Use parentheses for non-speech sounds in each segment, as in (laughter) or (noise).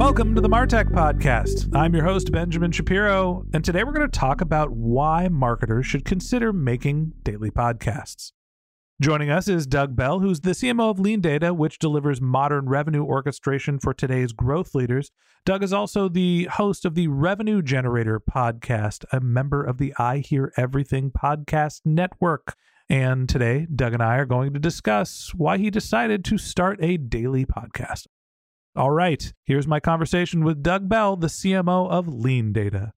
Welcome to the Martech Podcast. I'm your host, Benjamin Shapiro, and today we're going to talk about why marketers should consider making daily podcasts. Joining us is Doug Bell, who's the CMO of Lean Data, which delivers modern revenue orchestration for today's growth leaders. Doug is also the host of the Revenue Generator podcast, a member of the I Hear Everything podcast network. And today, Doug and I are going to discuss why he decided to start a daily podcast. All right, here's my conversation with Doug Bell, the CMO of Lean Data.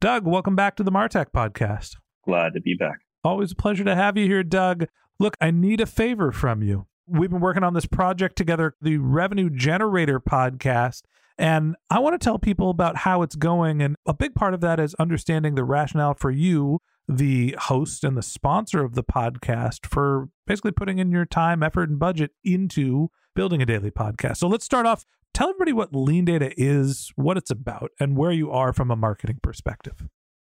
Doug, welcome back to the Martech podcast. Glad to be back. Always a pleasure to have you here, Doug. Look, I need a favor from you. We've been working on this project together, the Revenue Generator podcast, and I want to tell people about how it's going. And a big part of that is understanding the rationale for you, the host and the sponsor of the podcast, for basically putting in your time, effort, and budget into building a daily podcast. So let's start off. Tell everybody what Lean Data is, what it's about, and where you are from a marketing perspective.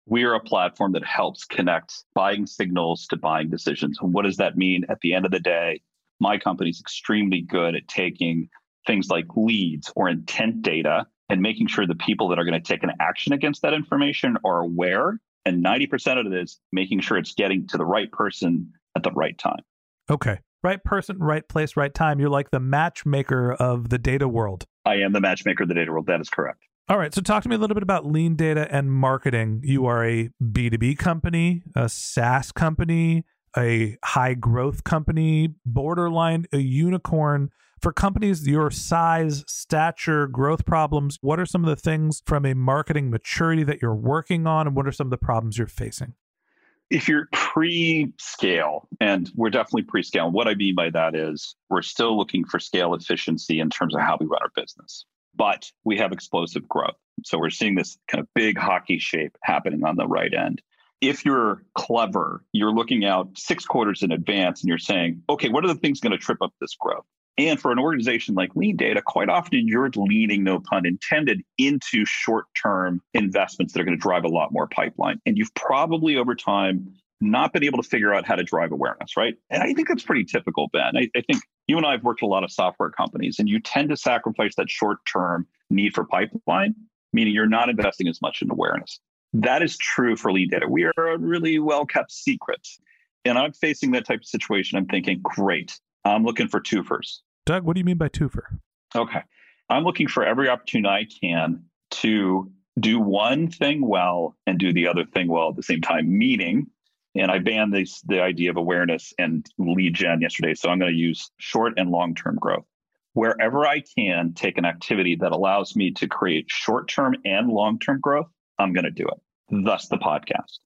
We are a platform that helps connect buying signals to buying decisions. And what does that mean at the end of the day? My company is extremely good at taking things like leads or intent data and making sure the people that are going to take an action against that information are aware. And 90% of it is making sure it's getting to the right person at the right time. Okay right person, right place, right time. You're like the matchmaker of the data world. I am the matchmaker of the data world. That is correct. All right. So, talk to me a little bit about lean data and marketing. You are a B2B company, a SaaS company, a high growth company, borderline a unicorn. For companies your size, stature, growth problems, what are some of the things from a marketing maturity that you're working on, and what are some of the problems you're facing? If you're pre-scale, and we're definitely pre-scale, what I mean by that is we're still looking for scale efficiency in terms of how we run our business, but we have explosive growth. So we're seeing this kind of big hockey shape happening on the right end. If you're clever, you're looking out six quarters in advance and you're saying, okay, what are the things going to trip up this growth? And for an organization like LeanData, quite often you're leaning, no pun intended, into short term investments that are going to drive a lot more pipeline. And you've probably over time not been able to figure out how to drive awareness, right? And I think that's pretty typical, Ben. I, I think you and I have worked a lot of software companies, and you tend to sacrifice that short term need for pipeline, meaning you're not investing as much in awareness. That is true for LeanData. We are a really well kept secret. And I'm facing that type of situation. I'm thinking, great, I'm looking for twofers. Doug, what do you mean by twofer? Okay. I'm looking for every opportunity I can to do one thing well and do the other thing well at the same time, meaning, and I banned this, the idea of awareness and lead gen yesterday. So I'm going to use short and long term growth. Wherever I can take an activity that allows me to create short term and long term growth, I'm going to do it. Thus the podcast.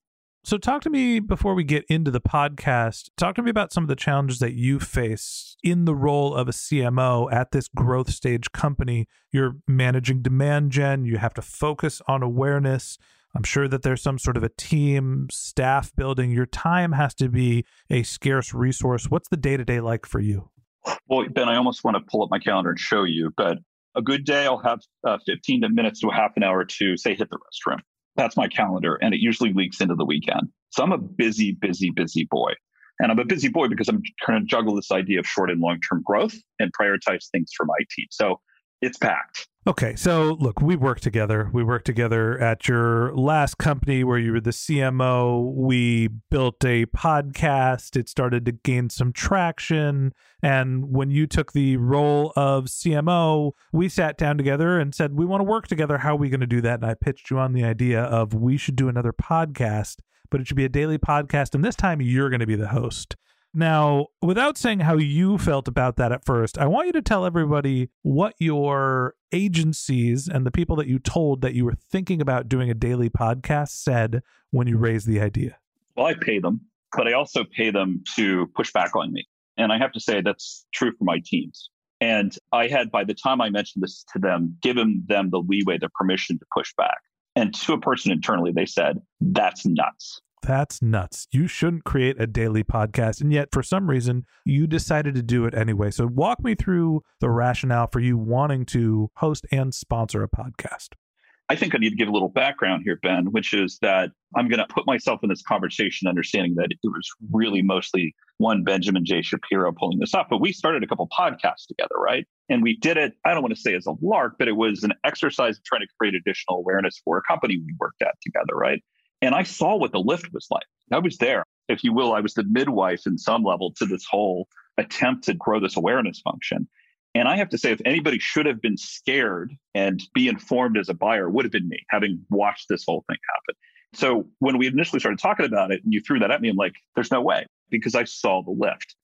So, talk to me before we get into the podcast. Talk to me about some of the challenges that you face in the role of a CMO at this growth stage company. You're managing demand gen, you have to focus on awareness. I'm sure that there's some sort of a team, staff building. Your time has to be a scarce resource. What's the day to day like for you? Well, Ben, I almost want to pull up my calendar and show you, but a good day, I'll have uh, 15 minutes to a half an hour to say hit the restroom that's my calendar and it usually leaks into the weekend So I'm a busy, busy, busy boy. And I'm a busy boy because I'm trying to juggle this idea of short and long term growth and prioritize things for my team. So it's packed. Okay, so look, we worked together. We worked together at your last company where you were the CMO. We built a podcast. It started to gain some traction. And when you took the role of CMO, we sat down together and said, We want to work together. How are we going to do that? And I pitched you on the idea of we should do another podcast, but it should be a daily podcast. And this time you're going to be the host. Now, without saying how you felt about that at first, I want you to tell everybody what your agencies and the people that you told that you were thinking about doing a daily podcast said when you raised the idea. Well, I pay them, but I also pay them to push back on me. And I have to say that's true for my teams. And I had, by the time I mentioned this to them, given them the leeway, the permission to push back. And to a person internally, they said, that's nuts. That's nuts. You shouldn't create a daily podcast. And yet, for some reason, you decided to do it anyway. So, walk me through the rationale for you wanting to host and sponsor a podcast. I think I need to give a little background here, Ben, which is that I'm going to put myself in this conversation understanding that it was really mostly one Benjamin J. Shapiro pulling this off. But we started a couple podcasts together, right? And we did it, I don't want to say as a lark, but it was an exercise of trying to create additional awareness for a company we worked at together, right? And I saw what the lift was like. I was there, if you will. I was the midwife in some level to this whole attempt to grow this awareness function. And I have to say, if anybody should have been scared and be informed as a buyer, it would have been me, having watched this whole thing happen. So when we initially started talking about it and you threw that at me, I'm like, there's no way because I saw the lift.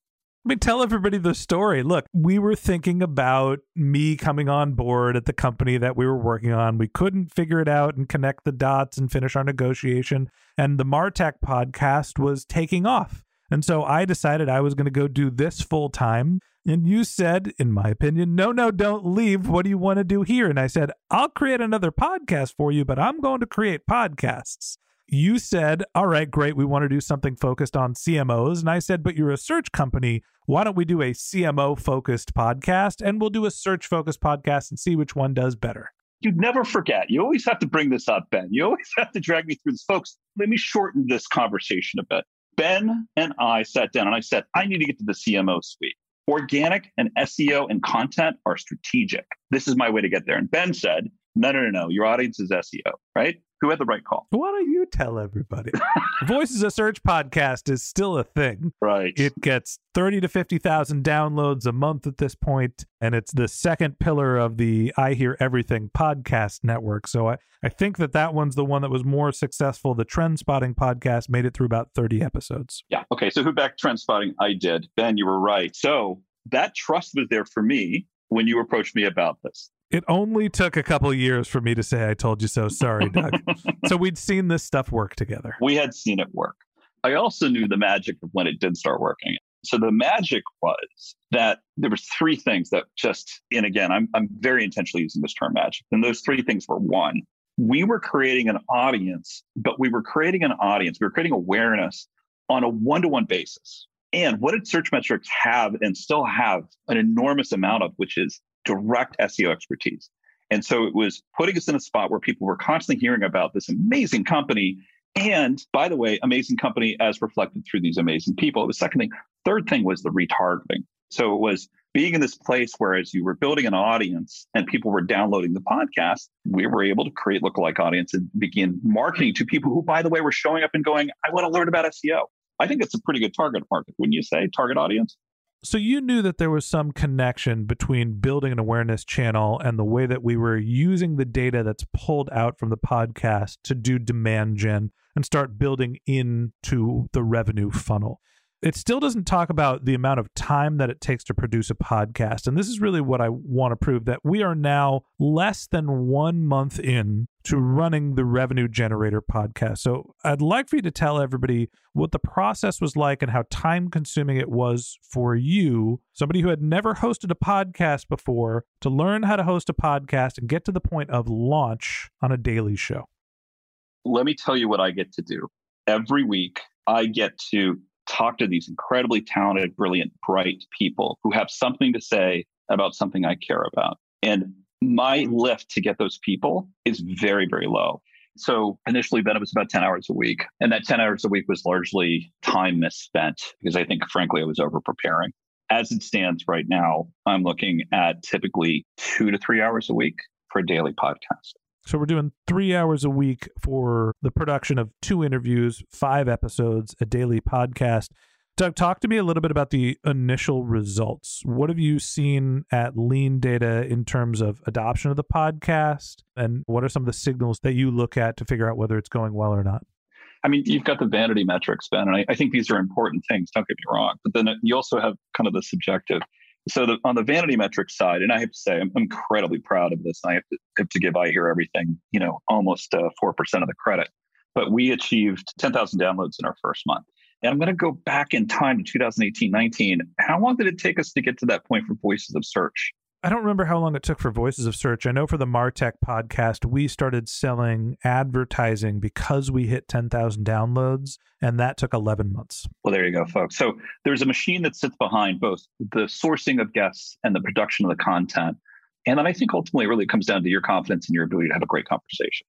I mean, tell everybody the story. Look, we were thinking about me coming on board at the company that we were working on. We couldn't figure it out and connect the dots and finish our negotiation. And the Martech podcast was taking off. And so I decided I was going to go do this full time. And you said, in my opinion, no, no, don't leave. What do you want to do here? And I said, I'll create another podcast for you, but I'm going to create podcasts you said, All right, great. We want to do something focused on CMOs. And I said, But you're a search company. Why don't we do a CMO focused podcast and we'll do a search focused podcast and see which one does better? You'd never forget. You always have to bring this up, Ben. You always have to drag me through this. Folks, let me shorten this conversation a bit. Ben and I sat down and I said, I need to get to the CMO suite. Organic and SEO and content are strategic. This is my way to get there. And Ben said, no, no, no, no. Your audience is SEO, right? Who had the right call? Why don't you tell everybody? (laughs) Voices of Search podcast is still a thing. Right. It gets 30 to 50,000 downloads a month at this point, and it's the second pillar of the I Hear Everything podcast network. So I, I think that that one's the one that was more successful. The Trend Spotting podcast made it through about 30 episodes. Yeah. Okay. So who backed Trend Spotting? I did. Ben, you were right. So that trust was there for me when you approached me about this. It only took a couple years for me to say I told you so. Sorry, Doug. (laughs) so we'd seen this stuff work together. We had seen it work. I also knew the magic of when it did start working. So the magic was that there were three things that just, and again, I'm, I'm very intentionally using this term magic. And those three things were one, we were creating an audience, but we were creating an audience, we were creating awareness on a one-to-one basis. And what did Searchmetrics have and still have an enormous amount of, which is direct SEO expertise. And so it was putting us in a spot where people were constantly hearing about this amazing company. And by the way, amazing company as reflected through these amazing people. The second thing, third thing was the retargeting. So it was being in this place where as you were building an audience and people were downloading the podcast, we were able to create lookalike audience and begin marketing to people who, by the way, were showing up and going, I want to learn about SEO. I think it's a pretty good target market, wouldn't you say? Target audience? So you knew that there was some connection between building an awareness channel and the way that we were using the data that's pulled out from the podcast to do demand gen and start building into the revenue funnel it still doesn't talk about the amount of time that it takes to produce a podcast. And this is really what I want to prove that we are now less than one month in to running the Revenue Generator podcast. So I'd like for you to tell everybody what the process was like and how time consuming it was for you, somebody who had never hosted a podcast before, to learn how to host a podcast and get to the point of launch on a daily show. Let me tell you what I get to do. Every week, I get to talk to these incredibly talented, brilliant, bright people who have something to say about something I care about. And my mm-hmm. lift to get those people is very, very low. So initially, then it was about 10 hours a week. And that 10 hours a week was largely time misspent because I think, frankly, I was over preparing. As it stands right now, I'm looking at typically two to three hours a week for a daily podcast. So we're doing three hours a week for the production of two interviews, five episodes, a daily podcast. Doug, talk to me a little bit about the initial results. What have you seen at Lean Data in terms of adoption of the podcast? And what are some of the signals that you look at to figure out whether it's going well or not? I mean, you've got the vanity metrics, Ben, and I, I think these are important things. Don't get me wrong. But then you also have kind of the subjective. So the, on the vanity metrics side, and I have to say, I'm incredibly proud of this. I have to, have to give I Hear Everything, you know, almost uh, 4% of the credit. But we achieved 10,000 downloads in our first month. And I'm going to go back in time to 2018 19. How long did it take us to get to that point for Voices of Search? I don't remember how long it took for Voices of Search. I know for the Martech podcast, we started selling advertising because we hit 10,000 downloads, and that took 11 months. Well, there you go, folks. So there's a machine that sits behind both the sourcing of guests and the production of the content. And then I think ultimately it really comes down to your confidence and your ability to have a great conversation.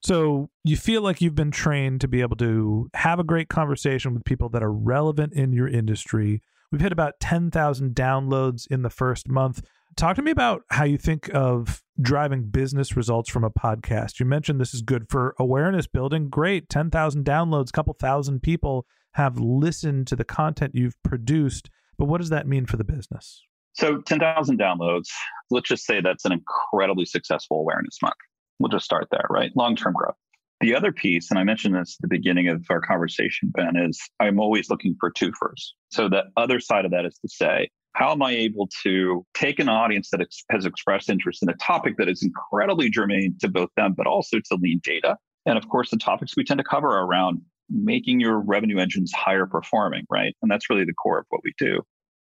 So you feel like you've been trained to be able to have a great conversation with people that are relevant in your industry. We've hit about 10,000 downloads in the first month. Talk to me about how you think of driving business results from a podcast. You mentioned this is good for awareness building. Great. 10,000 downloads, couple thousand people have listened to the content you've produced. But what does that mean for the business? So, 10,000 downloads, let's just say that's an incredibly successful awareness month. We'll just start there, right? Long term growth. The other piece, and I mentioned this at the beginning of our conversation, Ben, is I'm always looking for twofers. So the other side of that is to say, how am I able to take an audience that ex- has expressed interest in a topic that is incredibly germane to both them, but also to lean data? And of course, the topics we tend to cover are around making your revenue engines higher performing, right? And that's really the core of what we do.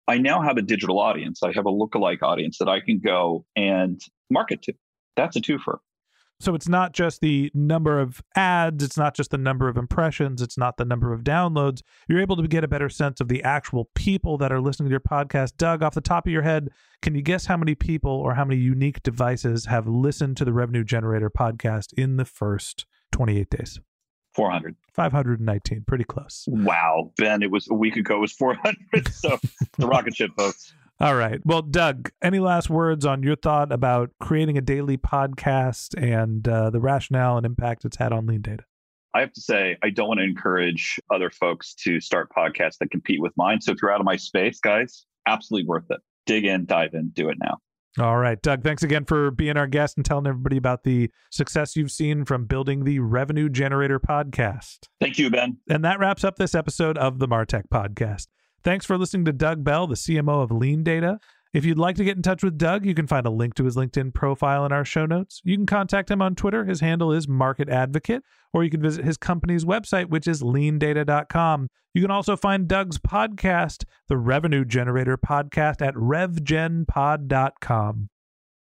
I now have a digital audience. I have a lookalike audience that I can go and market to. That's a twofer. So it's not just the number of ads, it's not just the number of impressions, it's not the number of downloads. You're able to get a better sense of the actual people that are listening to your podcast. Doug, off the top of your head, can you guess how many people or how many unique devices have listened to the Revenue Generator podcast in the first 28 days? 400. 519. Pretty close. Wow. Ben, it was a week ago, it was 400. So the rocket ship, folks. All right. Well, Doug, any last words on your thought about creating a daily podcast and uh, the rationale and impact it's had on Lean Data? I have to say, I don't want to encourage other folks to start podcasts that compete with mine. So if you're out of my space, guys, absolutely worth it. Dig in, dive in, do it now. All right, Doug, thanks again for being our guest and telling everybody about the success you've seen from building the Revenue Generator podcast. Thank you, Ben. And that wraps up this episode of the Martech podcast. Thanks for listening to Doug Bell, the CMO of Lean Data. If you'd like to get in touch with Doug, you can find a link to his LinkedIn profile in our show notes. You can contact him on Twitter. His handle is Market Advocate, or you can visit his company's website, which is leandata.com. You can also find Doug's podcast, the Revenue Generator Podcast, at revgenpod.com.